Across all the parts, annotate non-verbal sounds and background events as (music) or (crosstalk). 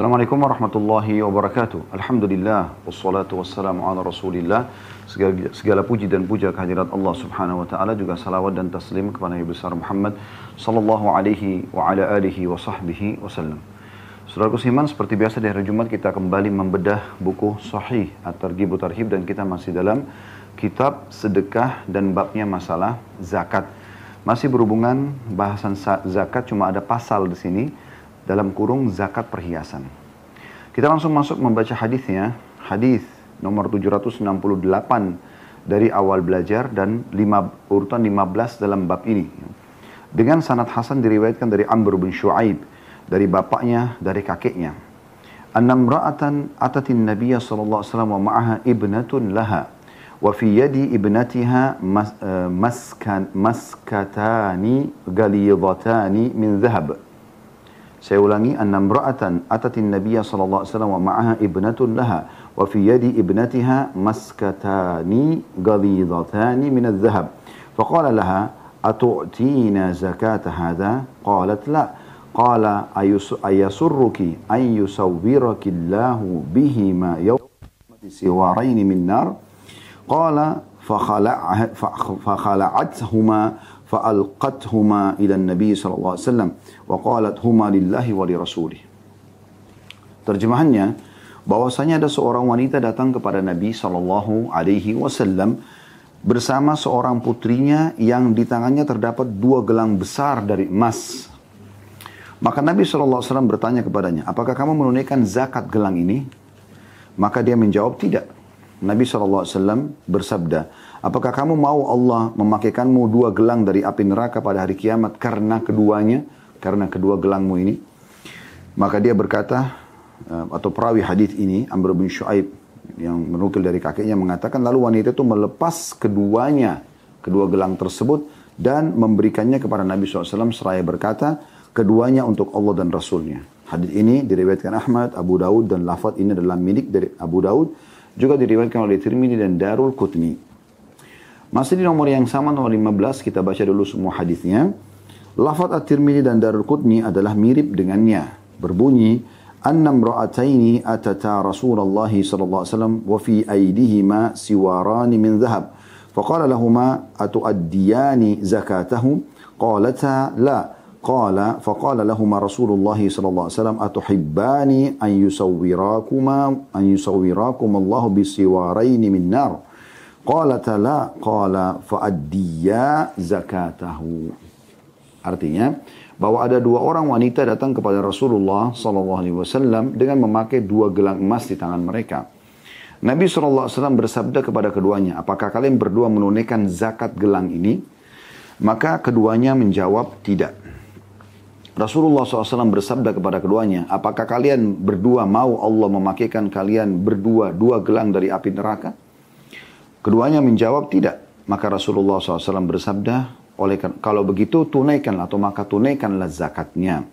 Assalamualaikum warahmatullahi wabarakatuh. Alhamdulillah, wassalatu wassalamu ala rasulillah. Segala, segala puji dan puja kehadirat Allah subhanahu wa ta'ala. Juga salawat dan taslim kepada Nabi besar Muhammad sallallahu alaihi wa ala alihi wa sahbihi wasallam. Saudara Kusiman, seperti biasa di hari Jumat kita kembali membedah buku Sahih At-Targhib Tarhib dan kita masih dalam kitab sedekah dan babnya masalah zakat. Masih berhubungan bahasan zakat cuma ada pasal di sini dalam kurung zakat perhiasan. Kita langsung masuk membaca hadisnya. Hadis nomor 768 dari awal belajar dan lima, urutan 15 dalam bab ini. Dengan sanad Hasan diriwayatkan dari Amr bin Shu'aib dari bapaknya dari kakeknya. Annam ra'atan atatin Nabiya sallallahu alaihi wasallam wa ma'aha ibnatun laha wa fi yadi ibnatiha mas, uh, maskan maskatani ghalidhatani min dhahab saya ulangi, anna imra'atan atatin nabiyya sallallahu alaihi wasallam wa ma'aha ibnatun laha wa fi yadi ibnatiha maskatani ghalidhatani min adh-dhahab. Faqala laha atu'tina zakata hadha? Qalat la. Qala ayasurruki an yusawwiraki Allahu bihima yawma siwarain min nar? Qala فخلعتهما فألقتهما إلى النبي صلى الله عليه وسلم وقالت هما لله ولرسوله Terjemahannya, bahwasanya ada seorang wanita datang kepada Nabi Shallallahu Alaihi Wasallam bersama seorang putrinya yang di tangannya terdapat dua gelang besar dari emas. Maka Nabi Shallallahu Alaihi Wasallam bertanya kepadanya, apakah kamu menunaikan zakat gelang ini? Maka dia menjawab tidak. Nabi Shallallahu Alaihi Wasallam bersabda, Apakah kamu mau Allah memakaikanmu dua gelang dari api neraka pada hari kiamat karena keduanya, karena kedua gelangmu ini? Maka dia berkata, eh, atau perawi hadis ini, Amr bin Shu'aib, yang menukil dari kakeknya mengatakan, lalu wanita itu melepas keduanya, kedua gelang tersebut, dan memberikannya kepada Nabi SAW seraya berkata, keduanya untuk Allah dan Rasulnya. Hadis ini diriwayatkan Ahmad, Abu Daud, dan lafaz ini adalah milik dari Abu Daud, juga diriwayatkan oleh Tirmidzi dan Darul Qutni. Masih di nomor yang sama nomor 15 kita baca dulu semua hadisnya. Lafaz At-Tirmidzi dan Darul Qutni adalah mirip dengannya. Berbunyi annam ra'ataini atata Rasulullah sallallahu alaihi wasallam wa fi aydihima siwaran min dhahab. فقال لهما أتؤديان زكاته قالتا لا قال فقال لهما رسول الله صلى الله عليه وسلم أتحبان أن يصوراكما أن يصوراكم الله بسوارين من نار Qala la qala fa'addiya zakatahu. Artinya bahwa ada dua orang wanita datang kepada Rasulullah sallallahu wasallam dengan memakai dua gelang emas di tangan mereka. Nabi SAW bersabda kepada keduanya, apakah kalian berdua menunaikan zakat gelang ini? Maka keduanya menjawab tidak. Rasulullah SAW bersabda kepada keduanya, apakah kalian berdua mau Allah memakaikan kalian berdua dua gelang dari api neraka? Keduanya menjawab tidak. Maka Rasulullah SAW bersabda, oleh kalau begitu tunaikanlah atau maka tunaikanlah zakatnya.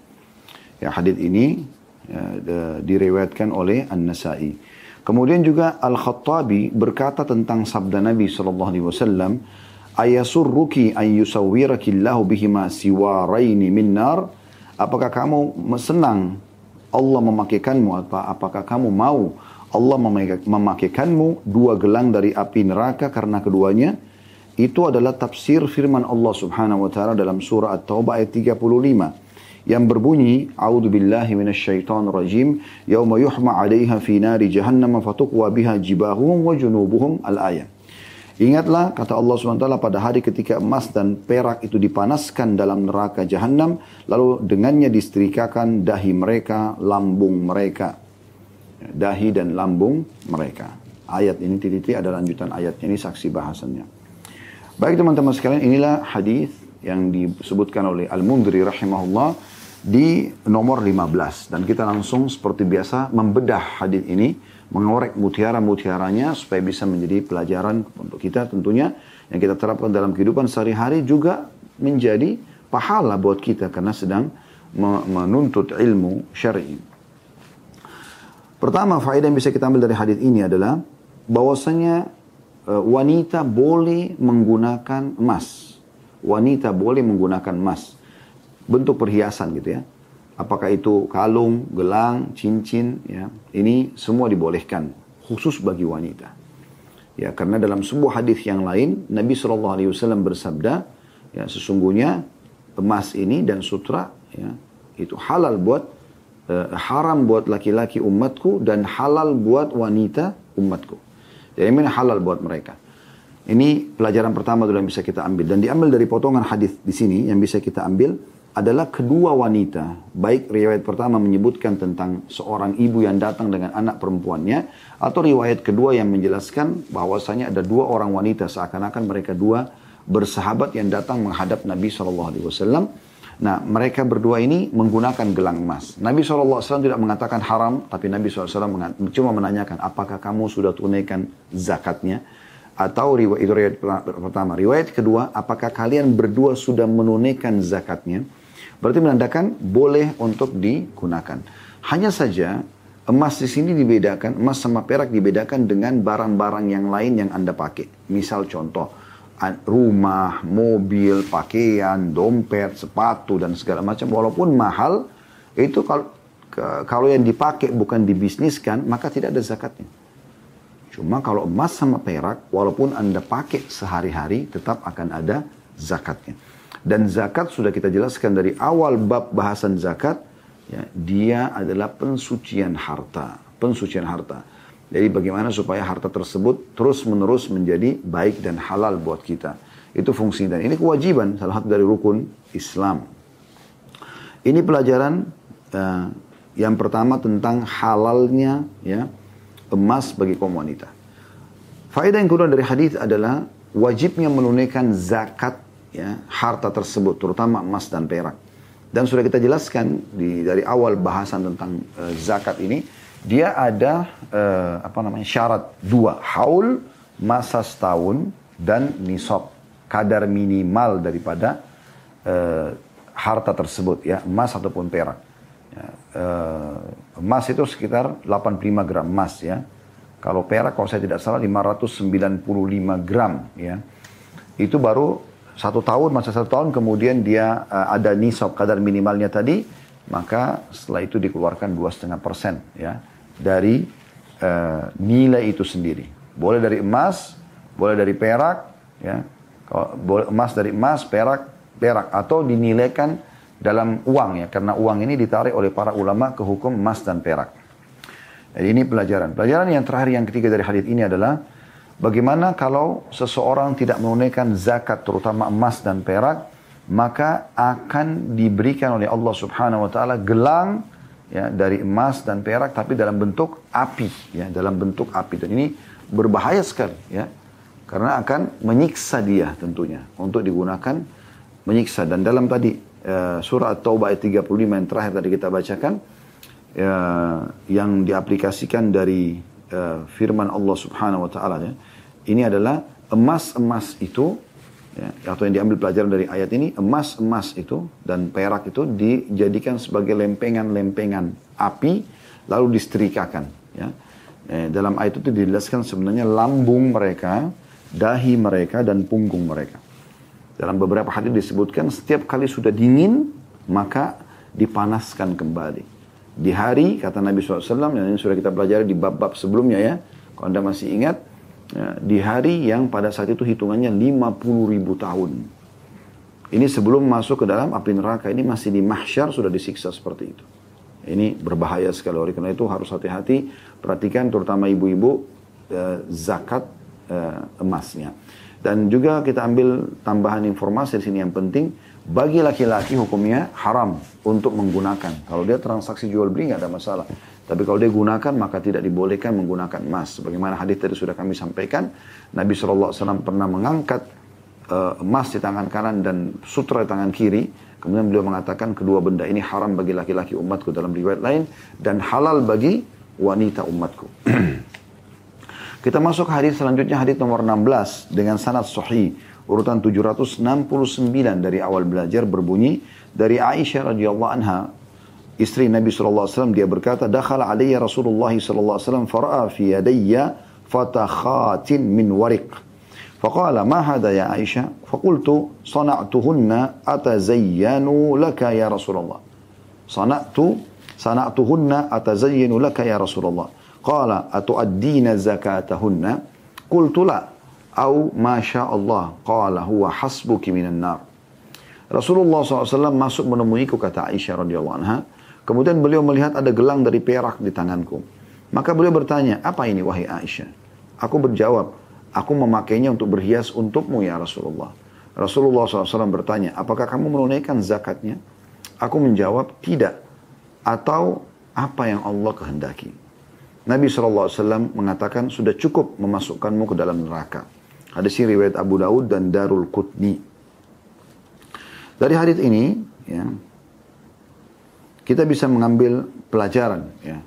Ya hadis ini ya, diriwayatkan oleh An-Nasai. Kemudian juga Al-Khattabi berkata tentang sabda Nabi sallallahu alaihi wasallam, "Ayasurruki an yusawwiraki Allahu bihima siwaraini min nar?" Apakah kamu senang Allah memakaikanmu apa apakah kamu mau Allah memakaikanmu dua gelang dari api neraka karena keduanya. Itu adalah tafsir firman Allah Subhanahu wa taala dalam surah At-Taubah ayat 35 yang berbunyi A'udzu billahi minasyaitonir rajim. Yuhma 'alaiha fi nari jahannam fatuqwa biha jibahum wa junubuhum al-ayat Ingatlah kata Allah SWT pada hari ketika emas dan perak itu dipanaskan dalam neraka jahanam lalu dengannya disetrikakan dahi mereka, lambung mereka dahi dan lambung mereka. Ayat ini titik ada lanjutan ayatnya ini saksi bahasannya. Baik teman-teman sekalian inilah hadis yang disebutkan oleh Al-Mundri rahimahullah di nomor 15 dan kita langsung seperti biasa membedah hadis ini mengorek mutiara-mutiaranya supaya bisa menjadi pelajaran untuk kita tentunya yang kita terapkan dalam kehidupan sehari-hari juga menjadi pahala buat kita karena sedang menuntut ilmu syar'i. Pertama faedah yang bisa kita ambil dari hadis ini adalah bahwasanya e, wanita boleh menggunakan emas. Wanita boleh menggunakan emas. Bentuk perhiasan gitu ya. Apakah itu kalung, gelang, cincin, ya. Ini semua dibolehkan, khusus bagi wanita. Ya, karena dalam sebuah hadis yang lain, Nabi Shallallahu Alaihi Wasallam bersabda, ya sesungguhnya emas ini dan sutra, ya, itu halal buat uh, haram buat laki-laki umatku dan halal buat wanita umatku. Jadi ini halal buat mereka. Ini pelajaran pertama dulu yang bisa kita ambil dan diambil dari potongan hadis di sini yang bisa kita ambil adalah kedua wanita. Baik riwayat pertama menyebutkan tentang seorang ibu yang datang dengan anak perempuannya. Atau riwayat kedua yang menjelaskan bahwasanya ada dua orang wanita seakan-akan mereka dua bersahabat yang datang menghadap Nabi SAW. Nah mereka berdua ini menggunakan gelang emas. Nabi SAW tidak mengatakan haram, tapi Nabi SAW cuma menanyakan apakah kamu sudah tunaikan zakatnya. Atau riwayat itu riwayat pertama. Riwayat kedua, apakah kalian berdua sudah menunaikan zakatnya? Berarti menandakan boleh untuk digunakan. Hanya saja emas di sini dibedakan, emas sama perak dibedakan dengan barang-barang yang lain yang Anda pakai. Misal contoh, rumah, mobil, pakaian, dompet, sepatu dan segala macam walaupun mahal itu kalau kalau yang dipakai bukan dibisniskan maka tidak ada zakatnya. Cuma kalau emas sama perak walaupun Anda pakai sehari-hari tetap akan ada zakatnya. Dan zakat sudah kita jelaskan dari awal bab bahasan zakat, ya, dia adalah pensucian harta. Pensucian harta. Jadi bagaimana supaya harta tersebut terus menerus menjadi baik dan halal buat kita. Itu fungsi dan ini kewajiban salah satu dari rukun Islam. Ini pelajaran uh, yang pertama tentang halalnya ya emas bagi kaum wanita. Faedah yang kedua dari hadis adalah wajibnya menunaikan zakat ya, harta tersebut, terutama emas dan perak. Dan sudah kita jelaskan di, dari awal bahasan tentang uh, zakat ini, dia ada uh, apa namanya syarat dua, haul masa setahun dan nisab kadar minimal daripada uh, harta tersebut ya emas ataupun perak. Ya, uh, emas itu sekitar 85 gram emas ya. Kalau perak kalau saya tidak salah 595 gram ya. Itu baru satu tahun, masa satu tahun kemudian dia uh, ada nisab kadar minimalnya tadi, maka setelah itu dikeluarkan dua setengah persen ya dari uh, nilai itu sendiri. Boleh dari emas, boleh dari perak, ya, kalau boleh emas dari emas, perak, perak atau dinilaikan dalam uang ya, karena uang ini ditarik oleh para ulama ke hukum emas dan perak. Jadi ini pelajaran. Pelajaran yang terakhir yang ketiga dari hadis ini adalah Bagaimana kalau seseorang tidak menunaikan zakat terutama emas dan perak, maka akan diberikan oleh Allah Subhanahu wa taala gelang ya dari emas dan perak tapi dalam bentuk api ya, dalam bentuk api dan ini berbahaya sekali ya. Karena akan menyiksa dia tentunya untuk digunakan menyiksa dan dalam tadi uh, surah At-Taubah ayat 35 yang terakhir tadi kita bacakan uh, yang diaplikasikan dari uh, firman Allah Subhanahu wa taala ya. Ini adalah emas-emas itu ya, atau yang diambil pelajaran dari ayat ini emas-emas itu dan perak itu dijadikan sebagai lempengan-lempengan api lalu disetrikakan ya. Eh, dalam ayat itu dijelaskan sebenarnya lambung mereka, dahi mereka dan punggung mereka. Dalam beberapa hadis disebutkan setiap kali sudah dingin maka dipanaskan kembali. Di hari kata Nabi SAW yang ini sudah kita pelajari di bab-bab sebelumnya ya. Kalau anda masih ingat Ya, di hari yang pada saat itu hitungannya 50 ribu tahun. Ini sebelum masuk ke dalam api neraka ini masih di mahsyar sudah disiksa seperti itu. Ini berbahaya sekali. Oleh karena itu harus hati-hati perhatikan terutama ibu-ibu eh, zakat eh, emasnya. Dan juga kita ambil tambahan informasi di sini yang penting bagi laki-laki hukumnya haram untuk menggunakan. Kalau dia transaksi jual beli nggak ada masalah. Tapi kalau dia gunakan maka tidak dibolehkan menggunakan emas. Sebagaimana hadis tadi sudah kami sampaikan, Nabi SAW pernah mengangkat uh, emas di tangan kanan dan sutra di tangan kiri. Kemudian beliau mengatakan kedua benda ini haram bagi laki-laki umatku dalam riwayat lain dan halal bagi wanita umatku. (clears throat) Kita masuk hadis selanjutnya hadis nomor 16 dengan sanad sahih urutan 769 dari awal belajar berbunyi dari Aisyah radhiyallahu anha istri Nabi sallallahu alaihi wasallam dia berkata dakhala alayya Rasulullah sallallahu alaihi wasallam fara'a fi yadayya fatakhatin min wariq فقال ما هذا يا عائشة فقلت صنعتهن أتزين لك يا رسول الله صنعت صنعتهن أتزين لك يا رسول الله قال أتؤدين زكاتهن قلت لا أو ما شاء الله قال هو حسبك من النار Rasulullah SAW masuk menemuiku kata Aisyah radhiyallahu anha Kemudian beliau melihat ada gelang dari perak di tanganku. Maka beliau bertanya, apa ini wahai Aisyah? Aku berjawab, aku memakainya untuk berhias untukmu ya Rasulullah. Rasulullah SAW bertanya, apakah kamu menunaikan zakatnya? Aku menjawab, tidak. Atau apa yang Allah kehendaki. Nabi SAW mengatakan, sudah cukup memasukkanmu ke dalam neraka. Hadis riwayat Abu Daud dan Darul Qutni. Dari hadis ini, ya, kita bisa mengambil pelajaran ya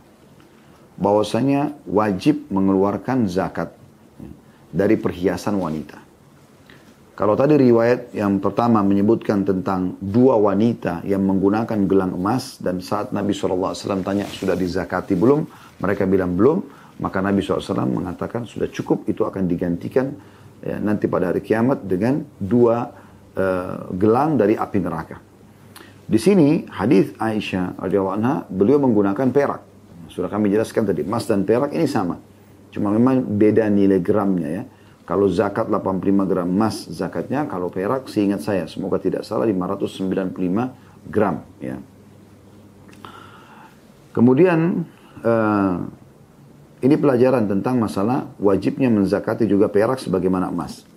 bahwasanya wajib mengeluarkan zakat ya, dari perhiasan wanita. Kalau tadi riwayat yang pertama menyebutkan tentang dua wanita yang menggunakan gelang emas dan saat Nabi SAW tanya sudah dizakati belum, mereka bilang belum, maka Nabi SAW mengatakan sudah cukup itu akan digantikan ya, nanti pada hari kiamat dengan dua uh, gelang dari api neraka. Di sini hadis Aisyah radhiyallahu anha beliau menggunakan perak. Sudah kami jelaskan tadi, emas dan perak ini sama. Cuma memang beda nilai gramnya ya. Kalau zakat 85 gram emas zakatnya, kalau perak seingat saya, semoga tidak salah 595 gram ya. Kemudian uh, ini pelajaran tentang masalah wajibnya menzakati juga perak sebagaimana emas.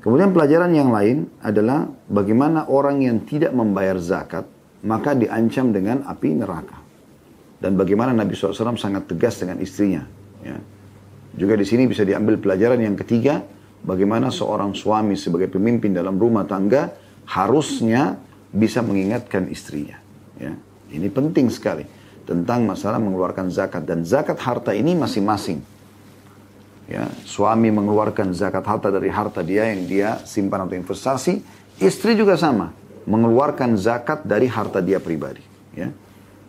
Kemudian pelajaran yang lain adalah bagaimana orang yang tidak membayar zakat maka diancam dengan api neraka. Dan bagaimana Nabi SAW sangat tegas dengan istrinya. Ya. Juga di sini bisa diambil pelajaran yang ketiga, bagaimana seorang suami sebagai pemimpin dalam rumah tangga harusnya bisa mengingatkan istrinya. Ya. Ini penting sekali tentang masalah mengeluarkan zakat dan zakat harta ini masing-masing ya, suami mengeluarkan zakat harta dari harta dia yang dia simpan atau investasi, istri juga sama, mengeluarkan zakat dari harta dia pribadi. Ya.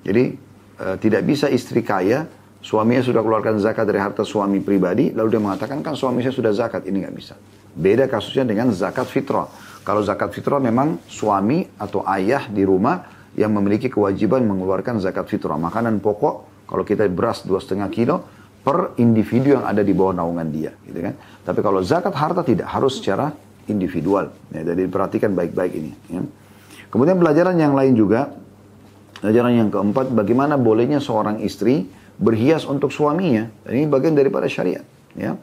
Jadi e, tidak bisa istri kaya, suaminya sudah keluarkan zakat dari harta suami pribadi, lalu dia mengatakan kan suami saya sudah zakat, ini nggak bisa. Beda kasusnya dengan zakat fitrah. Kalau zakat fitrah memang suami atau ayah di rumah yang memiliki kewajiban mengeluarkan zakat fitrah. Makanan pokok, kalau kita beras dua setengah kilo, per individu yang ada di bawah naungan dia, gitu kan. Tapi kalau zakat harta tidak harus secara individual. Ya, jadi perhatikan baik-baik ini. Ya. Kemudian pelajaran yang lain juga, pelajaran yang keempat, bagaimana bolehnya seorang istri berhias untuk suaminya. Dan ini bagian daripada syariat. Ya.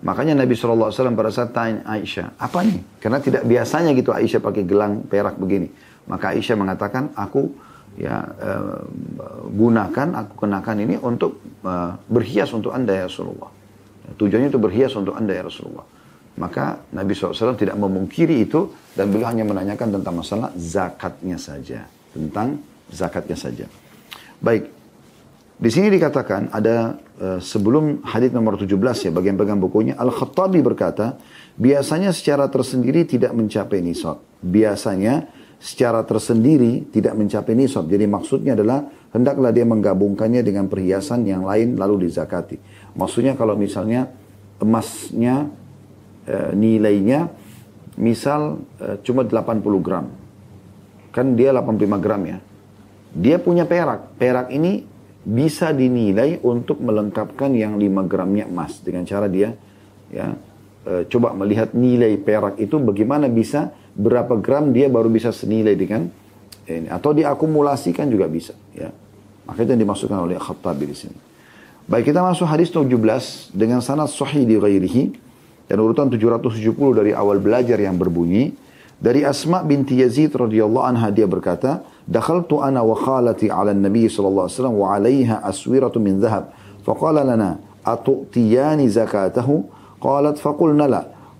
Makanya Nabi SAW pada saat tanya Aisyah, apa nih? Karena tidak biasanya gitu Aisyah pakai gelang perak begini. Maka Aisyah mengatakan, aku ya uh, gunakan aku kenakan ini untuk uh, berhias untuk anda ya Rasulullah. Tujuannya itu berhias untuk anda ya Rasulullah. Maka Nabi SAW tidak memungkiri itu dan beliau hanya menanyakan tentang masalah zakatnya saja tentang zakatnya saja. Baik di sini dikatakan ada uh, sebelum hadis nomor 17 ya bagian pegang bukunya Al-Khattabi berkata biasanya secara tersendiri tidak mencapai nisab. Biasanya secara tersendiri tidak mencapai nisab. Jadi maksudnya adalah hendaklah dia menggabungkannya dengan perhiasan yang lain lalu dizakati. Maksudnya kalau misalnya emasnya e, nilainya misal e, cuma 80 gram. Kan dia 85 gram ya. Dia punya perak. Perak ini bisa dinilai untuk melengkapkan yang 5 gramnya emas dengan cara dia ya e, coba melihat nilai perak itu bagaimana bisa berapa gram dia baru bisa senilai dengan ini. Atau diakumulasikan juga bisa ya. Maka itu yang dimasukkan oleh Khattabi di sini. Baik kita masuk hadis 17 dengan sanad sahih di ghairihi dan urutan 770 dari awal belajar yang berbunyi dari Asma binti Yazid radhiyallahu anha dia berkata dakhaltu ana wa khalati ala nabi sallallahu alaihi wasallam wa 'alayha aswiratu min dhahab. Faqala lana atu'tiyani zakatahu? Qalat faqulna la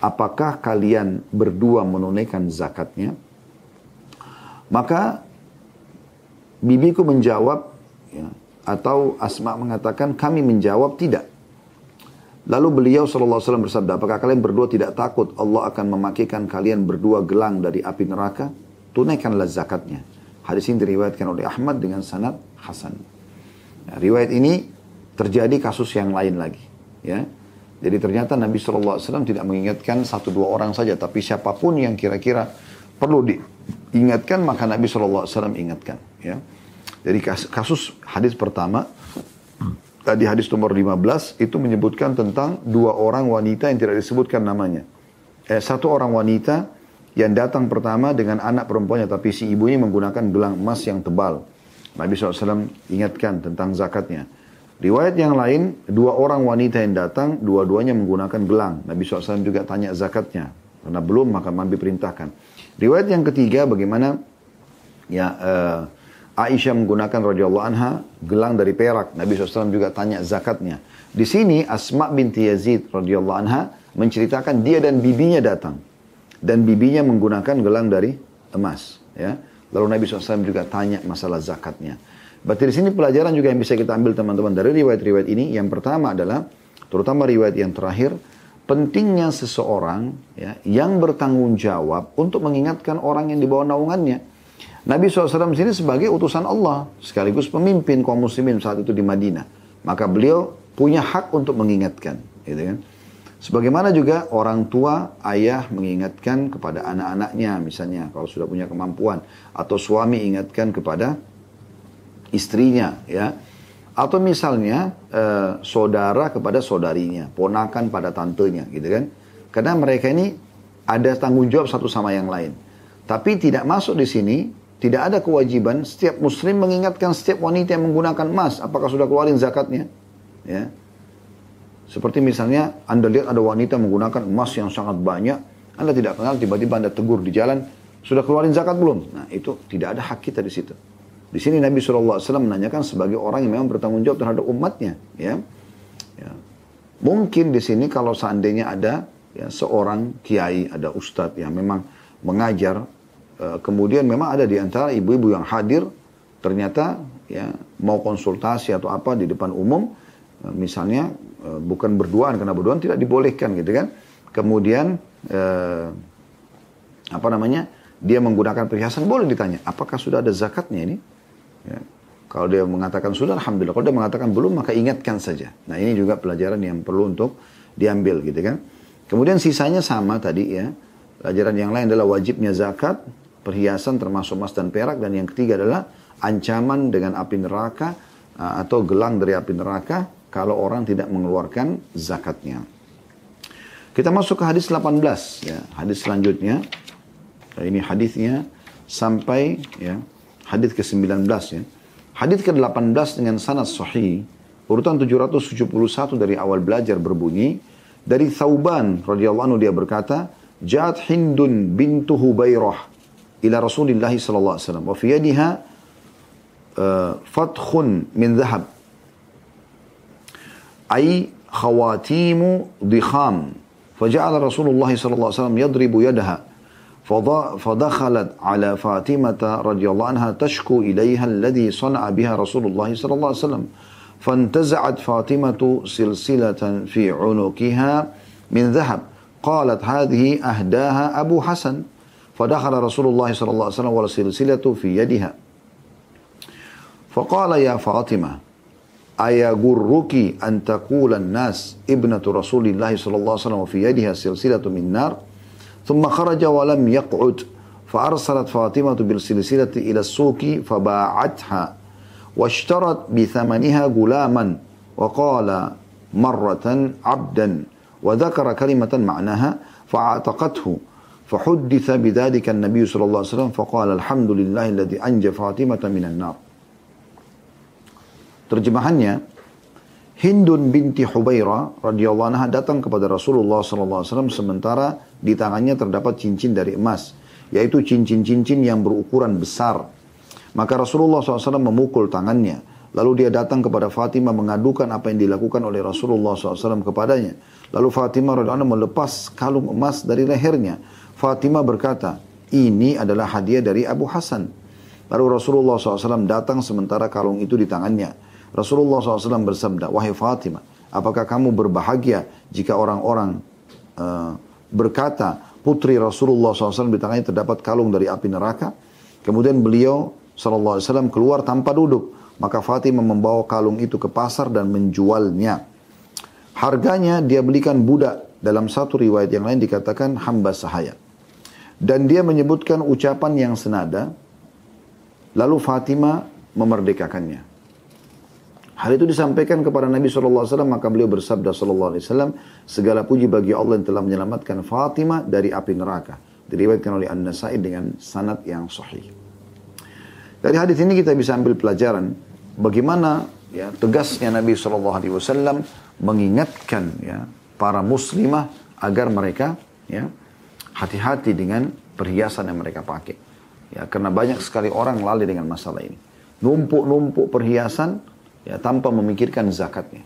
apakah kalian berdua menunaikan zakatnya? Maka bibiku menjawab, ya, atau Asma mengatakan kami menjawab tidak. Lalu beliau SAW bersabda, apakah kalian berdua tidak takut Allah akan memakikan kalian berdua gelang dari api neraka? Tunaikanlah zakatnya. Hadis ini diriwayatkan oleh Ahmad dengan sanad Hasan. Nah, riwayat ini terjadi kasus yang lain lagi. Ya, jadi ternyata Nabi SAW tidak mengingatkan satu dua orang saja, tapi siapa pun yang kira-kira perlu diingatkan, maka Nabi SAW ingatkan. Ya. Jadi kasus hadis pertama, tadi hadis nomor 15, itu menyebutkan tentang dua orang wanita yang tidak disebutkan namanya. Eh, satu orang wanita yang datang pertama dengan anak perempuannya, tapi si ibunya menggunakan gelang emas yang tebal. Nabi SAW ingatkan tentang zakatnya. Riwayat yang lain, dua orang wanita yang datang, dua-duanya menggunakan gelang. Nabi SAW juga tanya zakatnya. Karena belum, maka Nabi perintahkan. Riwayat yang ketiga, bagaimana ya uh, Aisyah menggunakan radhiyallahu anha gelang dari perak. Nabi SAW juga tanya zakatnya. Di sini Asma binti Yazid radhiyallahu anha menceritakan dia dan bibinya datang. Dan bibinya menggunakan gelang dari emas. Ya. Lalu Nabi SAW juga tanya masalah zakatnya. Berarti di sini pelajaran juga yang bisa kita ambil teman-teman dari riwayat-riwayat ini. Yang pertama adalah, terutama riwayat yang terakhir, pentingnya seseorang ya, yang bertanggung jawab untuk mengingatkan orang yang di bawah naungannya. Nabi SAW sini sebagai utusan Allah, sekaligus pemimpin kaum muslimin saat itu di Madinah. Maka beliau punya hak untuk mengingatkan. Gitu kan? Sebagaimana juga orang tua, ayah mengingatkan kepada anak-anaknya misalnya kalau sudah punya kemampuan. Atau suami ingatkan kepada istrinya ya. Atau misalnya eh, saudara kepada saudarinya ponakan pada tantenya gitu kan. Karena mereka ini ada tanggung jawab satu sama yang lain. Tapi tidak masuk di sini tidak ada kewajiban setiap muslim mengingatkan setiap wanita yang menggunakan emas apakah sudah keluarin zakatnya ya. Seperti misalnya anda lihat ada wanita menggunakan emas yang sangat banyak anda tidak kenal tiba-tiba anda tegur di jalan sudah keluarin zakat belum? Nah itu tidak ada hak kita di situ di sini Nabi SAW menanyakan sebagai orang yang memang bertanggung jawab terhadap umatnya. Ya. ya. Mungkin di sini kalau seandainya ada ya, seorang kiai, ada ustadz yang memang mengajar, uh, kemudian memang ada di antara ibu-ibu yang hadir, ternyata ya mau konsultasi atau apa di depan umum, uh, misalnya uh, bukan berduaan karena berduaan tidak dibolehkan gitu kan. Kemudian apa namanya? Dia menggunakan perhiasan boleh ditanya, apakah sudah ada zakatnya ini? Ya. Kalau dia mengatakan sudah, Alhamdulillah. Kalau dia mengatakan belum, maka ingatkan saja. Nah ini juga pelajaran yang perlu untuk diambil gitu kan. Kemudian sisanya sama tadi ya. Pelajaran yang lain adalah wajibnya zakat, perhiasan termasuk emas dan perak. Dan yang ketiga adalah ancaman dengan api neraka atau gelang dari api neraka kalau orang tidak mengeluarkan zakatnya. Kita masuk ke hadis 18 ya. Hadis selanjutnya. Ini hadisnya sampai ya hadis ke-19 ya. Hadis ke-18 dengan sanad sahih, urutan 771 dari awal belajar berbunyi dari Thauban radhiyallahu anhu dia berkata, "Ja'at Hindun bintu Hubairah ila Rasulillah sallallahu alaihi wasallam wa fi yadiha uh, fathun min dhahab." Ai khawatimu dikham. Faja'ala Rasulullah sallallahu alaihi wasallam yadribu yadaha فدخلت على فاطمة رضي الله عنها تشكو إليها الذي صنع بها رسول الله صلى الله عليه وسلم. فانتزعت فاطمة سلسلة في عنقها من ذهب. قالت هذه أهداها أبو حسن. فدخل رسول الله صلى الله عليه وسلم والسلسلة في يدها. فقال يا فاطمة أيغرك أن تقول الناس ابنة رسول الله صلى الله عليه وسلم وفي يدها سلسلة من نار؟ ثم خرج ولم يقعد فأرسلت فاطمة بالسلسلة إلى السوق فباعتها واشترت بثمنها غلاما وقال مرة عبدا وذكر كلمة معناها فاعتقته فحدث بذلك النبي صلى الله عليه وسلم فقال الحمد لله الذي أنجى فاطمة من النار. Terjemahannya, Hindun binti Hubaira radhiyallahu anha datang kepada Rasulullah sallallahu alaihi wasallam sementara di tangannya terdapat cincin dari emas, yaitu cincin-cincin yang berukuran besar. Maka Rasulullah SAW memukul tangannya. Lalu dia datang kepada Fatimah mengadukan apa yang dilakukan oleh Rasulullah SAW kepadanya. Lalu Fatimah anha melepas kalung emas dari lehernya. Fatimah berkata, ini adalah hadiah dari Abu Hasan. Lalu Rasulullah SAW datang sementara kalung itu di tangannya. Rasulullah SAW bersabda, Wahai Fatimah, apakah kamu berbahagia jika orang-orang uh, berkata, putri Rasulullah SAW di tangannya terdapat kalung dari api neraka? Kemudian beliau SAW keluar tanpa duduk. Maka Fatimah membawa kalung itu ke pasar dan menjualnya. Harganya dia belikan budak. Dalam satu riwayat yang lain dikatakan hamba sahaya. Dan dia menyebutkan ucapan yang senada. Lalu Fatimah memerdekakannya. Hal itu disampaikan kepada Nabi SAW, maka beliau bersabda SAW, segala puji bagi Allah yang telah menyelamatkan Fatimah dari api neraka. Diriwayatkan oleh An-Nasai dengan sanad yang sahih. Dari hadis ini kita bisa ambil pelajaran bagaimana ya tegasnya Nabi SAW mengingatkan ya para muslimah agar mereka ya hati-hati dengan perhiasan yang mereka pakai. Ya, karena banyak sekali orang lalai dengan masalah ini. Numpuk-numpuk perhiasan ya tanpa memikirkan zakatnya.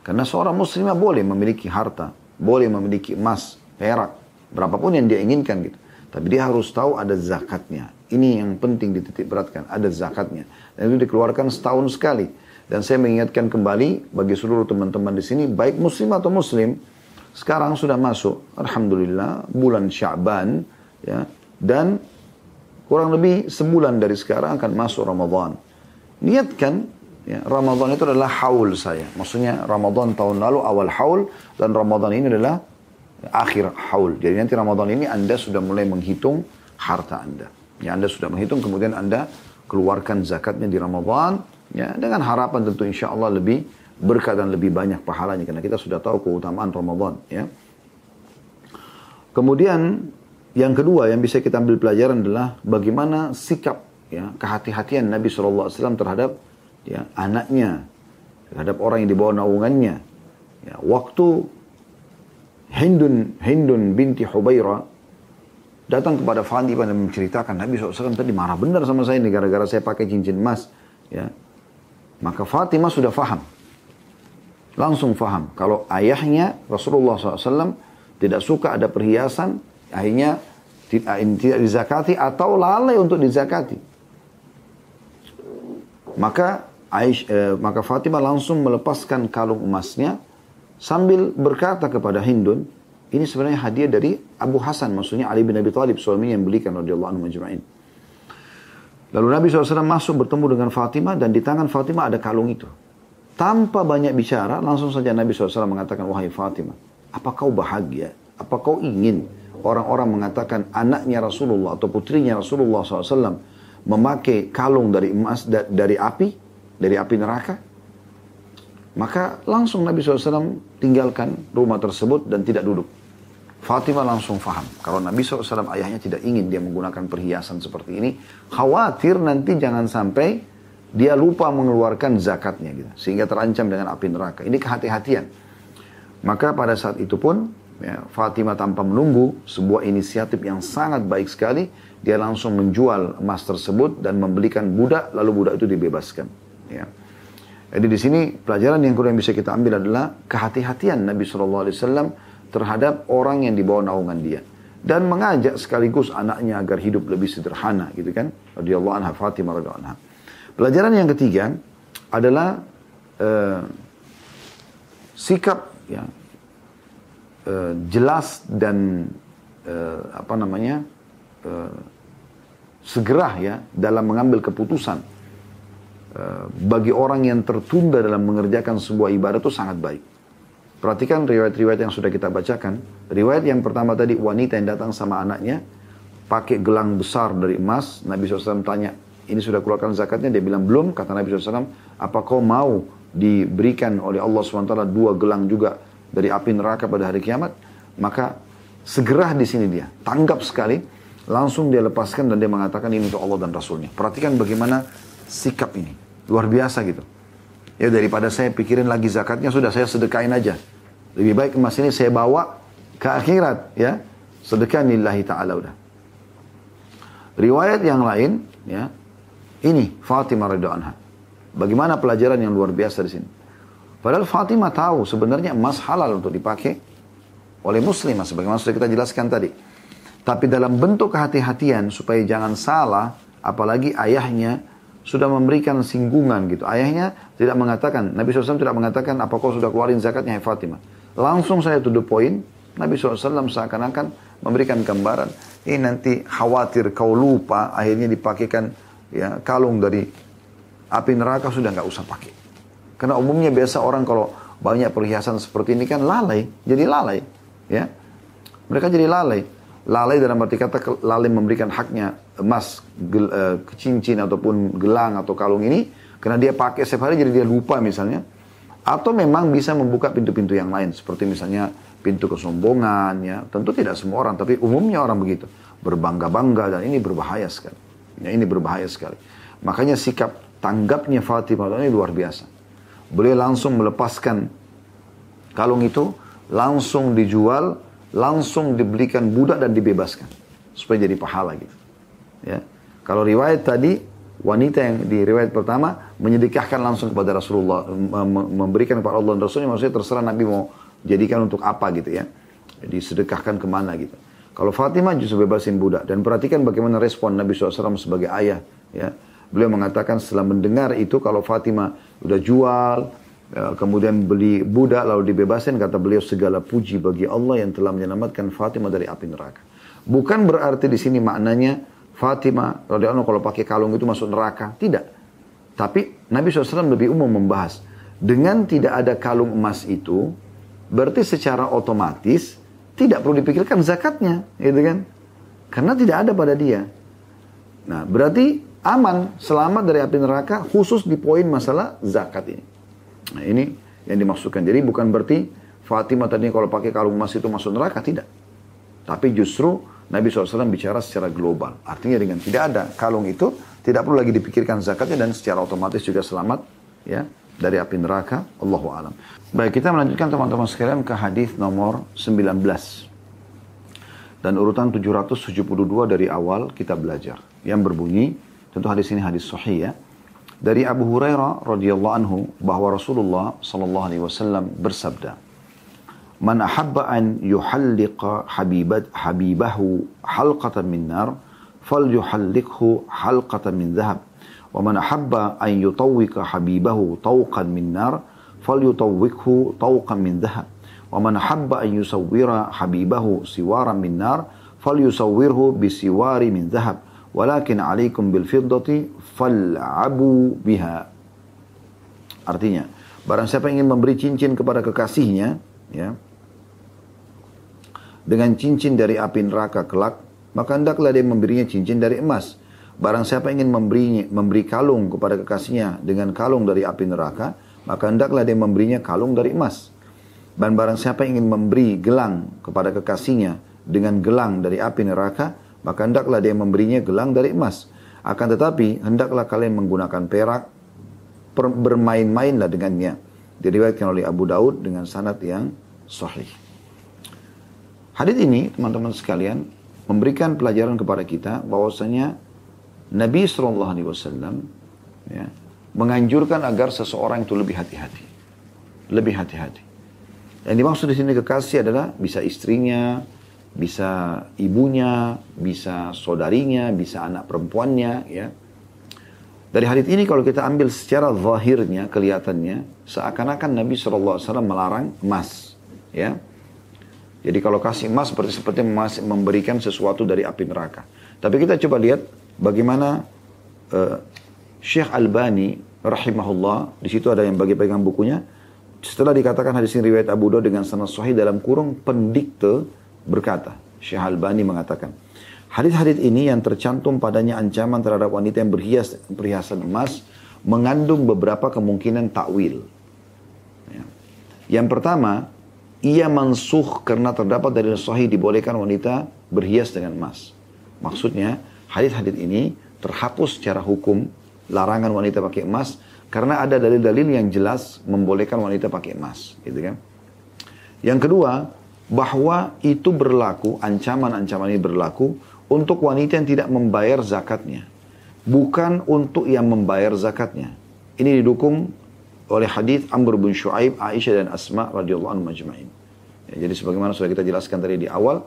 Karena seorang muslimah boleh memiliki harta, boleh memiliki emas, perak, berapapun yang dia inginkan gitu. Tapi dia harus tahu ada zakatnya. Ini yang penting dititik beratkan, ada zakatnya. Dan itu dikeluarkan setahun sekali. Dan saya mengingatkan kembali bagi seluruh teman-teman di sini, baik muslim atau muslim, sekarang sudah masuk, Alhamdulillah, bulan Syaban, ya, dan kurang lebih sebulan dari sekarang akan masuk Ramadan. Niatkan Ya, Ramadan itu adalah haul saya. Maksudnya Ramadan tahun lalu awal haul dan Ramadan ini adalah akhir haul. Jadi nanti Ramadan ini Anda sudah mulai menghitung harta Anda. Ya, Anda sudah menghitung kemudian Anda keluarkan zakatnya di Ramadan ya dengan harapan tentu insya Allah lebih berkah dan lebih banyak pahalanya karena kita sudah tahu keutamaan Ramadan ya. Kemudian yang kedua yang bisa kita ambil pelajaran adalah bagaimana sikap ya kehati-hatian Nabi SAW terhadap ya, anaknya, terhadap orang yang dibawa naungannya. Ya, waktu Hindun, Hindun binti Hubaira datang kepada Fatimah dan menceritakan Nabi SAW tadi marah benar sama saya ini gara-gara saya pakai cincin emas. Ya. Maka Fatimah sudah faham. Langsung faham. Kalau ayahnya Rasulullah SAW tidak suka ada perhiasan, akhirnya tidak dizakati atau lalai untuk dizakati. Maka Aish, eh, maka Fatimah langsung melepaskan kalung emasnya sambil berkata kepada Hindun, ini sebenarnya hadiah dari Abu Hasan, maksudnya Ali bin Abi Thalib, suaminya yang belikan radhiyallahu anhu majma'in. Lalu Nabi SAW masuk bertemu dengan Fatimah dan di tangan Fatimah ada kalung itu. Tanpa banyak bicara, langsung saja Nabi SAW mengatakan, Wahai Fatimah, apa kau bahagia? Apa kau ingin orang-orang mengatakan anaknya Rasulullah atau putrinya Rasulullah SAW memakai kalung dari emas, dari api? Dari api neraka, maka langsung Nabi SAW tinggalkan rumah tersebut dan tidak duduk. Fatimah langsung faham. Kalau Nabi SAW ayahnya tidak ingin dia menggunakan perhiasan seperti ini, khawatir nanti jangan sampai dia lupa mengeluarkan zakatnya gitu. Sehingga terancam dengan api neraka. Ini kehati-hatian. Maka pada saat itu pun ya, Fatimah tanpa menunggu sebuah inisiatif yang sangat baik sekali, dia langsung menjual emas tersebut dan membelikan budak, lalu budak itu dibebaskan. Ya. Jadi di sini pelajaran yang kedua yang bisa kita ambil adalah kehati-hatian Nabi Shallallahu Alaihi Wasallam terhadap orang yang dibawa naungan dia dan mengajak sekaligus anaknya agar hidup lebih sederhana gitu kan radhiyallahu anha Fatimah radhiyallahu anha. Pelajaran yang ketiga adalah uh, sikap ya uh, jelas dan uh, apa namanya uh, segera ya dalam mengambil keputusan bagi orang yang tertunda dalam mengerjakan sebuah ibadah itu sangat baik. Perhatikan riwayat-riwayat yang sudah kita bacakan. Riwayat yang pertama tadi wanita yang datang sama anaknya pakai gelang besar dari emas. Nabi SAW tanya, ini sudah keluarkan zakatnya? Dia bilang belum. Kata Nabi SAW, apa kau mau diberikan oleh Allah SWT dua gelang juga dari api neraka pada hari kiamat? Maka segera di sini dia tanggap sekali. Langsung dia lepaskan dan dia mengatakan ini untuk Allah dan Rasulnya. Perhatikan bagaimana sikap ini. Luar biasa gitu. Ya daripada saya pikirin lagi zakatnya sudah saya sedekain aja. Lebih baik emas ini saya bawa ke akhirat ya. Sedekah lillahi ta'ala udah. Riwayat yang lain ya. Ini Fatimah radhiyallahu. Bagaimana pelajaran yang luar biasa di sini. Padahal Fatimah tahu sebenarnya emas halal untuk dipakai oleh muslimah sebagaimana sudah kita jelaskan tadi. Tapi dalam bentuk kehati-hatian supaya jangan salah apalagi ayahnya sudah memberikan singgungan gitu. Ayahnya tidak mengatakan, Nabi SAW tidak mengatakan, apa kau sudah keluarin zakatnya hai Fatimah. Langsung saya to the point, Nabi SAW seakan-akan memberikan gambaran, ini nanti khawatir kau lupa, akhirnya dipakaikan ya kalung dari api neraka sudah nggak usah pakai. Karena umumnya biasa orang kalau banyak perhiasan seperti ini kan lalai, jadi lalai, ya. Mereka jadi lalai. Lalai dalam arti kata lalai memberikan haknya emas, gel, uh, cincin ataupun gelang atau kalung ini karena dia pakai setiap hari jadi dia lupa misalnya. Atau memang bisa membuka pintu-pintu yang lain seperti misalnya pintu kesombongan ya. Tentu tidak semua orang tapi umumnya orang begitu. Berbangga-bangga dan ini berbahaya sekali. Ya, ini berbahaya sekali. Makanya sikap tanggapnya Fatimah ini luar biasa. Beliau langsung melepaskan kalung itu, langsung dijual, langsung dibelikan budak dan dibebaskan. Supaya jadi pahala gitu. Ya. Kalau riwayat tadi, wanita yang di riwayat pertama menyedekahkan langsung kepada Rasulullah, memberikan kepada Allah dan Rasulnya, maksudnya terserah Nabi mau jadikan untuk apa gitu ya. Jadi sedekahkan ke mana gitu. Kalau Fatimah justru bebasin budak. Dan perhatikan bagaimana respon Nabi SAW sebagai ayah. Ya. Beliau mengatakan setelah mendengar itu kalau Fatimah udah jual, ya, kemudian beli budak lalu dibebasin, kata beliau segala puji bagi Allah yang telah menyelamatkan Fatimah dari api neraka. Bukan berarti di sini maknanya Fatimah radhiyallahu kalau pakai kalung itu masuk neraka, tidak. Tapi Nabi SAW lebih umum membahas dengan tidak ada kalung emas itu, berarti secara otomatis tidak perlu dipikirkan zakatnya, gitu kan? Karena tidak ada pada dia. Nah, berarti aman, selamat dari api neraka khusus di poin masalah zakat ini. Nah ini yang dimaksudkan. Jadi bukan berarti Fatimah tadi kalau pakai kalung emas itu masuk neraka, tidak. Tapi justru Nabi SAW bicara secara global. Artinya dengan tidak ada kalung itu, tidak perlu lagi dipikirkan zakatnya dan secara otomatis juga selamat ya dari api neraka. Allahu alam. Baik, kita melanjutkan teman-teman sekalian ke hadis nomor 19. Dan urutan 772 dari awal kita belajar. Yang berbunyi, Tentu hadis ini hadis sahih ya. Dari Abu Hurairah radhiyallahu anhu bahwa Rasulullah sallallahu alaihi wasallam bersabda, "Man ahabba an yuhalliqa habibat habibahu halqatan min nar, falyuhalliqhu halqatan min dhahab. Wa man ahabba an yutawwika habibahu tawqan min nar, falyutawwikhu tawqan min dhahab. Wa man ahabba an yusawwira habibahu siwaran min nar, falyusawwirhu bisiwari min dhahab." Walakin alaikum bil fiddati fal'abu biha. Artinya, barang siapa ingin memberi cincin kepada kekasihnya, ya, dengan cincin dari api neraka kelak, maka hendaklah dia memberinya cincin dari emas. Barang siapa ingin memberi, memberi kalung kepada kekasihnya dengan kalung dari api neraka, maka hendaklah dia memberinya kalung dari emas. Dan barang siapa ingin memberi gelang kepada kekasihnya dengan gelang dari api neraka, maka hendaklah dia memberinya gelang dari emas. Akan tetapi, hendaklah kalian menggunakan perak, bermain-mainlah dengannya. Diriwayatkan oleh Abu Daud dengan sanad yang sahih. Hadis ini, teman-teman sekalian, memberikan pelajaran kepada kita bahwasanya Nabi Shallallahu Alaihi Wasallam ya, menganjurkan agar seseorang itu lebih hati-hati, lebih hati-hati. Yang dimaksud di sini kekasih adalah bisa istrinya, bisa ibunya, bisa saudarinya, bisa anak perempuannya, ya. Dari hadis ini kalau kita ambil secara zahirnya, kelihatannya, seakan-akan Nabi SAW melarang emas, ya. Jadi kalau kasih emas seperti seperti memberikan sesuatu dari api neraka. Tapi kita coba lihat bagaimana uh, Syekh Albani rahimahullah, di situ ada yang bagi pegang bukunya, setelah dikatakan hadis ini riwayat Abu Dawud dengan sanad sahih dalam kurung pendikte berkata, Syekh Albani mengatakan, hadis-hadis ini yang tercantum padanya ancaman terhadap wanita yang berhias perhiasan emas mengandung beberapa kemungkinan takwil. Ya. Yang pertama, ia mansuh karena terdapat dari sahih dibolehkan wanita berhias dengan emas. Maksudnya, hadis-hadis ini terhapus secara hukum larangan wanita pakai emas karena ada dalil-dalil yang jelas membolehkan wanita pakai emas, gitu kan? Yang kedua, bahwa itu berlaku, ancaman-ancaman ini berlaku untuk wanita yang tidak membayar zakatnya. Bukan untuk yang membayar zakatnya. Ini didukung oleh hadis Amr bin Shu'aib, Aisyah dan Asma radhiyallahu anhu majma'in. Ya, jadi sebagaimana sudah kita jelaskan tadi di awal,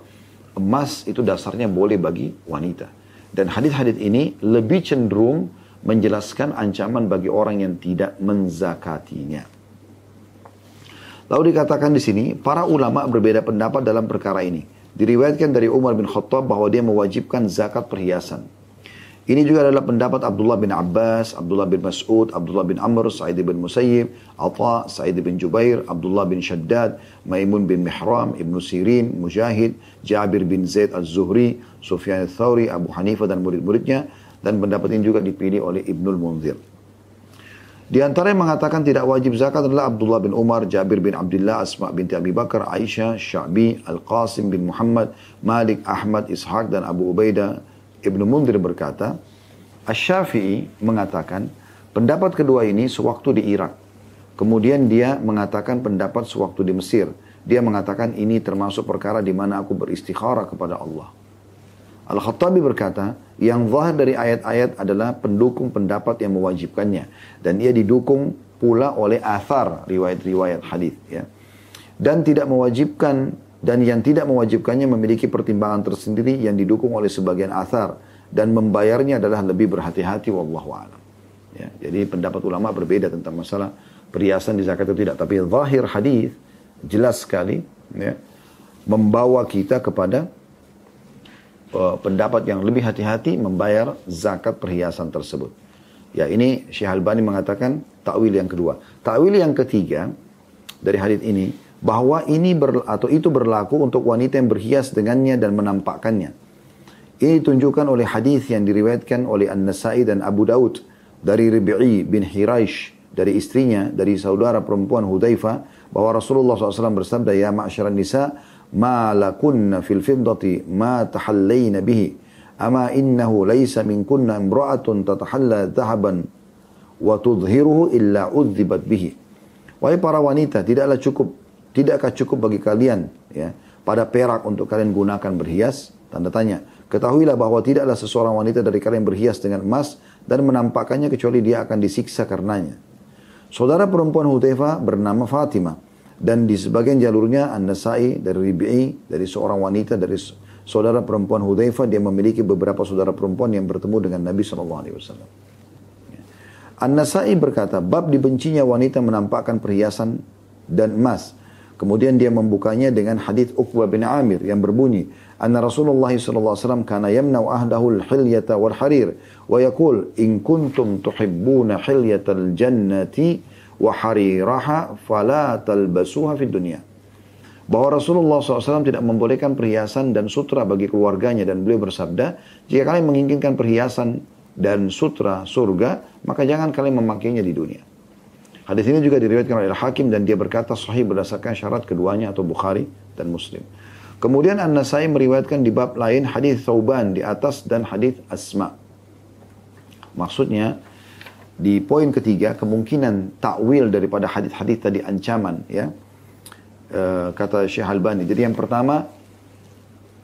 emas itu dasarnya boleh bagi wanita. Dan hadis-hadis ini lebih cenderung menjelaskan ancaman bagi orang yang tidak menzakatinya. Lalu dikatakan di sini, para ulama berbeda pendapat dalam perkara ini. Diriwayatkan dari Umar bin Khattab bahwa dia mewajibkan zakat perhiasan. Ini juga adalah pendapat Abdullah bin Abbas, Abdullah bin Mas'ud, Abdullah bin Amr, Sa'id bin Musayyib, Atha, Sa'id bin Jubair, Abdullah bin Shaddad, Maimun bin Mihram, Ibnu Sirin, Mujahid, Jabir bin Zaid al-Zuhri, Sufyan al-Thawri, Abu Hanifah dan murid-muridnya. Dan pendapat ini juga dipilih oleh Ibnul Munzir. Di antara yang mengatakan tidak wajib zakat adalah Abdullah bin Umar, Jabir bin Abdullah, Asma binti Abi Bakar, Aisyah, Sya'bi, Al-Qasim bin Muhammad, Malik, Ahmad, Ishaq dan Abu Ubaidah, Ibnu Mundir berkata, Asy-Syafi'i mengatakan pendapat kedua ini sewaktu di Irak. Kemudian dia mengatakan pendapat sewaktu di Mesir. Dia mengatakan ini termasuk perkara di mana aku beristikharah kepada Allah. Al-Khattabi berkata, yang zahir dari ayat-ayat adalah pendukung pendapat yang mewajibkannya. Dan ia didukung pula oleh athar riwayat-riwayat hadis ya. Dan tidak mewajibkan dan yang tidak mewajibkannya memiliki pertimbangan tersendiri yang didukung oleh sebagian athar dan membayarnya adalah lebih berhati-hati wallahu a'lam. Ya, jadi pendapat ulama berbeda tentang masalah perhiasan di zakat itu tidak tapi zahir hadis jelas sekali ya, membawa kita kepada uh, pendapat yang lebih hati-hati membayar zakat perhiasan tersebut. Ya ini Syekh Albani mengatakan takwil yang kedua. Takwil yang ketiga dari hadis ini bahwa ini ber, atau itu berlaku untuk wanita yang berhias dengannya dan menampakkannya. Ini ditunjukkan oleh hadis yang diriwayatkan oleh An-Nasai dan Abu Daud dari Ribi'i bin Hiraish dari istrinya dari saudara perempuan Hudzaifah bahwa Rasulullah SAW bersabda ya ma'syaran nisa ma lakunna fil fiddati ma tahallayna bihi ama innahu laysa minkunna imra'atun tatahalla dhahaban wa tudhiruhu illa udzibat bihi Wahai para wanita, tidaklah cukup Tidakkah cukup bagi kalian ya pada perak untuk kalian gunakan berhias? Tanda tanya. Ketahuilah bahwa tidaklah seseorang wanita dari kalian berhias dengan emas dan menampakkannya kecuali dia akan disiksa karenanya. Saudara perempuan Hudayfa bernama Fatimah dan di sebagian jalurnya An-Nasai dari Ribi'i dari seorang wanita dari saudara perempuan Hudayfa dia memiliki beberapa saudara perempuan yang bertemu dengan Nabi Shallallahu Alaihi Wasallam. Ya. An-Nasai berkata, bab dibencinya wanita menampakkan perhiasan dan emas Kemudian dia membukanya dengan hadis Uqbah bin Amir yang berbunyi, "Anna Rasulullah sallallahu alaihi wasallam kana yamna'u ahdahu al-hilyata wal harir wa yaqul in kuntum tuhibbuna hilyatal jannati wa hariraha fala talbasuha fid dunya." Bahwa Rasulullah SAW tidak membolehkan perhiasan dan sutra bagi keluarganya dan beliau bersabda, jika kalian menginginkan perhiasan dan sutra surga, maka jangan kalian memakainya di dunia. Hadis ini juga diriwayatkan oleh Al-Hakim dan dia berkata sahih berdasarkan syarat keduanya atau Bukhari dan Muslim. Kemudian An-Nasai meriwayatkan di bab lain hadis Thauban di atas dan hadis Asma. Maksudnya di poin ketiga kemungkinan takwil daripada hadis-hadis tadi ancaman ya. E, kata Syekh Albani. Jadi yang pertama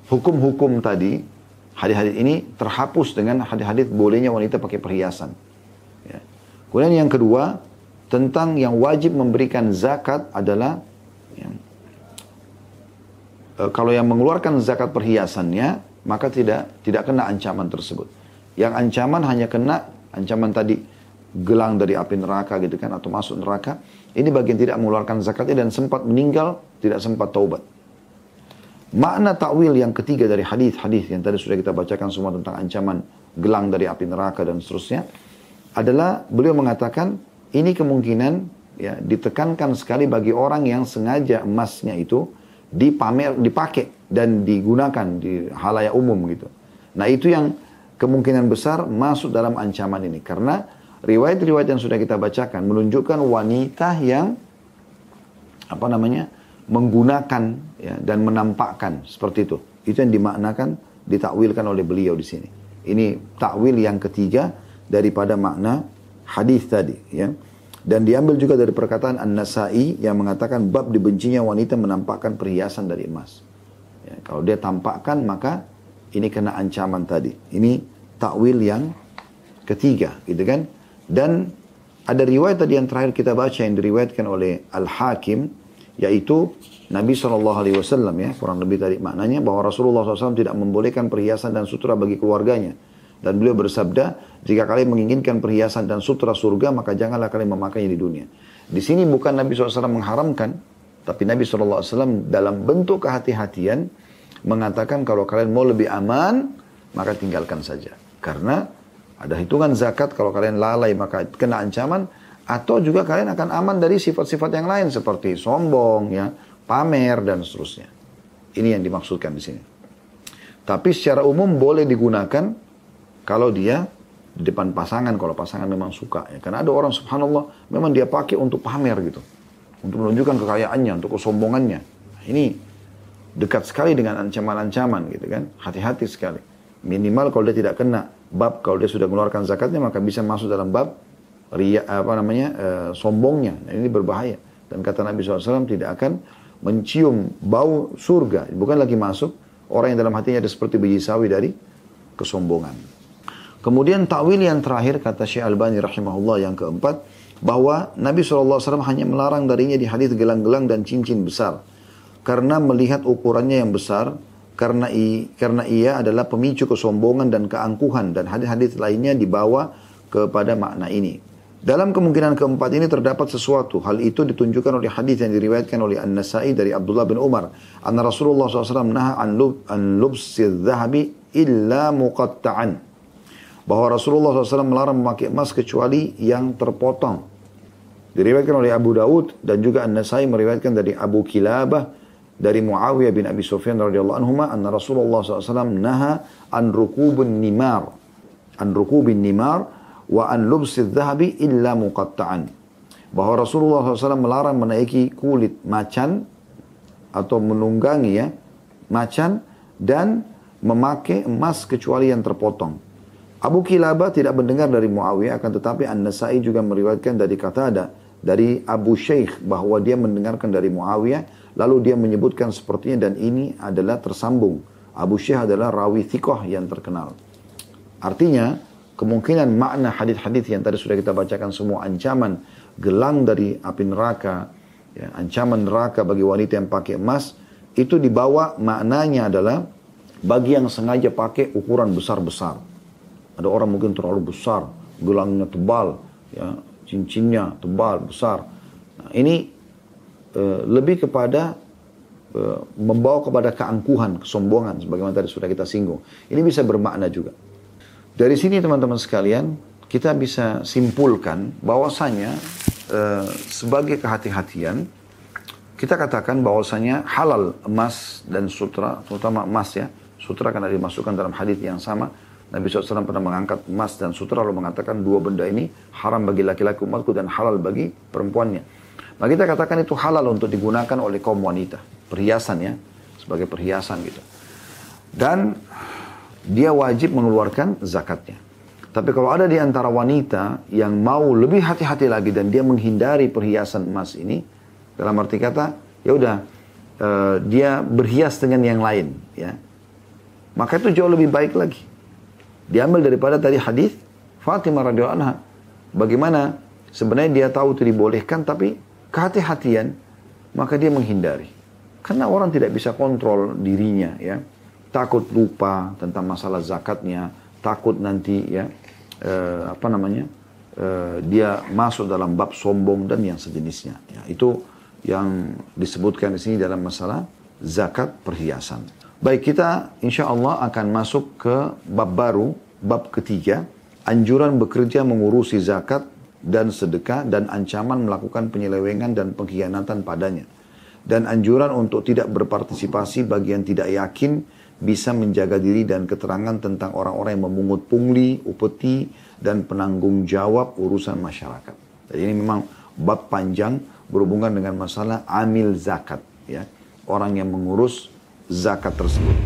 hukum-hukum tadi hadis-hadis ini terhapus dengan hadis-hadis bolehnya wanita pakai perhiasan. Ya. Kemudian yang kedua tentang yang wajib memberikan zakat adalah ya, kalau yang mengeluarkan zakat perhiasannya maka tidak tidak kena ancaman tersebut. Yang ancaman hanya kena ancaman tadi gelang dari api neraka gitu kan atau masuk neraka. Ini bagian tidak mengeluarkan zakatnya dan sempat meninggal tidak sempat taubat. Makna takwil yang ketiga dari hadis-hadis yang tadi sudah kita bacakan semua tentang ancaman gelang dari api neraka dan seterusnya adalah beliau mengatakan ini kemungkinan ya ditekankan sekali bagi orang yang sengaja emasnya itu dipamer, dipakai dan digunakan di halayak umum gitu. Nah itu yang kemungkinan besar masuk dalam ancaman ini karena riwayat-riwayat yang sudah kita bacakan menunjukkan wanita yang apa namanya menggunakan ya, dan menampakkan seperti itu. Itu yang dimaknakan ditakwilkan oleh beliau di sini. Ini takwil yang ketiga daripada makna hadis tadi ya. Dan diambil juga dari perkataan An-Nasai yang mengatakan bab dibencinya wanita menampakkan perhiasan dari emas. Ya, kalau dia tampakkan maka ini kena ancaman tadi. Ini takwil yang ketiga, gitu kan? Dan ada riwayat tadi yang terakhir kita baca yang diriwayatkan oleh Al-Hakim yaitu Nabi SAW ya kurang lebih tadi maknanya bahwa Rasulullah SAW tidak membolehkan perhiasan dan sutra bagi keluarganya Dan beliau bersabda, jika kalian menginginkan perhiasan dan sutra surga, maka janganlah kalian memakainya di dunia. Di sini bukan Nabi SAW mengharamkan, tapi Nabi SAW dalam bentuk kehati-hatian mengatakan kalau kalian mau lebih aman, maka tinggalkan saja. Karena ada hitungan zakat kalau kalian lalai maka kena ancaman atau juga kalian akan aman dari sifat-sifat yang lain seperti sombong, ya, pamer dan seterusnya. Ini yang dimaksudkan di sini. Tapi secara umum boleh digunakan kalau dia di depan pasangan kalau pasangan memang suka ya. Karena ada orang subhanallah memang dia pakai untuk pamer gitu. Untuk menunjukkan kekayaannya, untuk kesombongannya. Nah, ini dekat sekali dengan ancaman-ancaman gitu kan. Hati-hati sekali. Minimal kalau dia tidak kena bab kalau dia sudah mengeluarkan zakatnya maka bisa masuk dalam bab ria apa namanya e, sombongnya. Nah, ini berbahaya. Dan kata Nabi SAW tidak akan mencium bau surga. Bukan lagi masuk orang yang dalam hatinya ada seperti biji sawi dari kesombongan. Kemudian takwil yang terakhir kata Syekh Albani rahimahullah yang keempat bahwa Nabi SAW hanya melarang darinya di hadis gelang-gelang dan cincin besar karena melihat ukurannya yang besar karena i, karena ia adalah pemicu kesombongan dan keangkuhan dan hadis-hadis lainnya dibawa kepada makna ini. Dalam kemungkinan keempat ini terdapat sesuatu. Hal itu ditunjukkan oleh hadis yang diriwayatkan oleh An-Nasai dari Abdullah bin Umar. Anna Rasulullah SAW naha an, lub, an lubsi illa muqatta'an. Bahwa Rasulullah SAW melarang memakai emas kecuali yang terpotong. Diriwayatkan oleh Abu Daud dan juga An-Nasai meriwayatkan dari Abu Kilabah dari Muawiyah bin Abi Sufyan radhiyallahu anhu anna Rasulullah SAW naha an rukubun nimar an rukubin nimar wa an lubsi dhahabi illa muqatta'an bahwa Rasulullah SAW melarang menaiki kulit macan atau menunggangi ya macan dan memakai emas kecuali yang terpotong. Abu Kilaba tidak mendengar dari Muawiyah akan tetapi An-Nasai juga meriwayatkan dari kata ada dari Abu Sheikh bahwa dia mendengarkan dari Muawiyah Lalu dia menyebutkan sepertinya dan ini adalah tersambung. Abu Syekh adalah rawi thikoh yang terkenal. Artinya, kemungkinan makna hadis-hadis yang tadi sudah kita bacakan semua ancaman gelang dari api neraka, ya, ancaman neraka bagi wanita yang pakai emas, itu dibawa maknanya adalah bagi yang sengaja pakai ukuran besar-besar. Ada orang mungkin terlalu besar, gelangnya tebal, ya, cincinnya tebal, besar. Nah, ini Eh, lebih kepada uh, membawa kepada keangkuhan, kesombongan, sebagaimana tadi sudah kita singgung. Ini bisa bermakna juga. Dari sini teman-teman sekalian, kita bisa simpulkan bahwasanya uh, sebagai kehati-hatian, kita katakan bahwasanya halal emas dan sutra, terutama emas ya, sutra karena dimasukkan dalam hadis yang sama. Nabi SAW pernah mengangkat emas dan sutra lalu mengatakan dua benda ini haram bagi laki-laki umatku dan halal bagi perempuannya. Nah kita katakan itu halal untuk digunakan oleh kaum wanita. Perhiasan ya. Sebagai perhiasan gitu. Dan dia wajib mengeluarkan zakatnya. Tapi kalau ada di antara wanita yang mau lebih hati-hati lagi dan dia menghindari perhiasan emas ini, dalam arti kata, ya udah uh, dia berhias dengan yang lain, ya. Maka itu jauh lebih baik lagi. Diambil daripada tadi hadis Fatimah radhiyallahu anha. Bagaimana sebenarnya dia tahu itu dibolehkan tapi kehati-hatian, maka dia menghindari. Karena orang tidak bisa kontrol dirinya ya. Takut lupa tentang masalah zakatnya, takut nanti ya eh, apa namanya? Eh, dia masuk dalam bab sombong dan yang sejenisnya. Ya, itu yang disebutkan di sini dalam masalah zakat perhiasan. Baik kita insya Allah akan masuk ke bab baru, bab ketiga, anjuran bekerja mengurusi zakat dan sedekah dan ancaman melakukan penyelewengan dan pengkhianatan padanya. Dan anjuran untuk tidak berpartisipasi bagi yang tidak yakin bisa menjaga diri dan keterangan tentang orang-orang yang memungut pungli, upeti, dan penanggung jawab urusan masyarakat. Jadi ini memang bab panjang berhubungan dengan masalah amil zakat. ya Orang yang mengurus zakat tersebut.